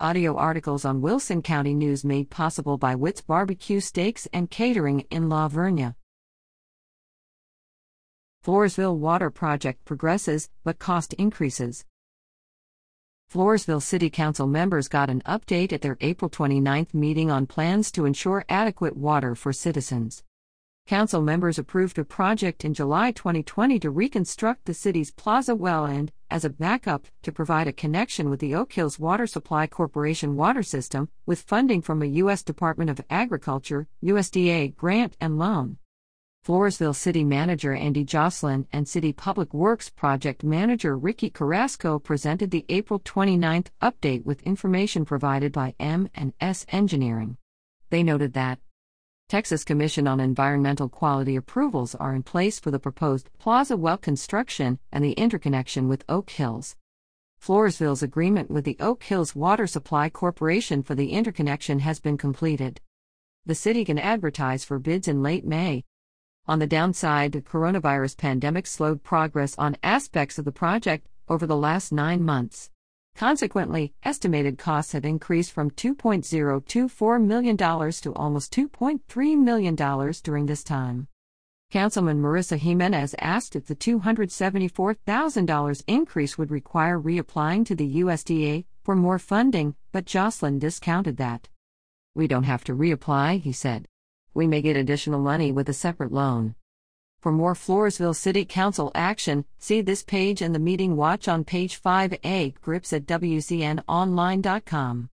Audio articles on Wilson County News made possible by Witt's Barbecue Steaks and Catering in La Vernia. Floresville Water Project progresses, but cost increases. Floresville City Council members got an update at their April 29 meeting on plans to ensure adequate water for citizens. Council members approved a project in July 2020 to reconstruct the city's Plaza well and, as a backup, to provide a connection with the Oak Hills Water Supply Corporation water system, with funding from a U.S. Department of Agriculture USDA grant and loan. Floresville City Manager Andy Joslin and City Public Works Project Manager Ricky Carrasco presented the April 29 update with information provided by M&S Engineering. They noted that Texas Commission on Environmental Quality approvals are in place for the proposed Plaza Well construction and the interconnection with Oak Hills. Floresville's agreement with the Oak Hills Water Supply Corporation for the interconnection has been completed. The city can advertise for bids in late May. On the downside, the coronavirus pandemic slowed progress on aspects of the project over the last nine months. Consequently, estimated costs have increased from $2.024 million to almost $2.3 million during this time. Councilman Marissa Jimenez asked if the $274,000 increase would require reapplying to the USDA for more funding, but Joslin discounted that. We don't have to reapply, he said. We may get additional money with a separate loan. For more Floresville City Council action, see this page and the meeting watch on page 5A, grips at WCNonline.com.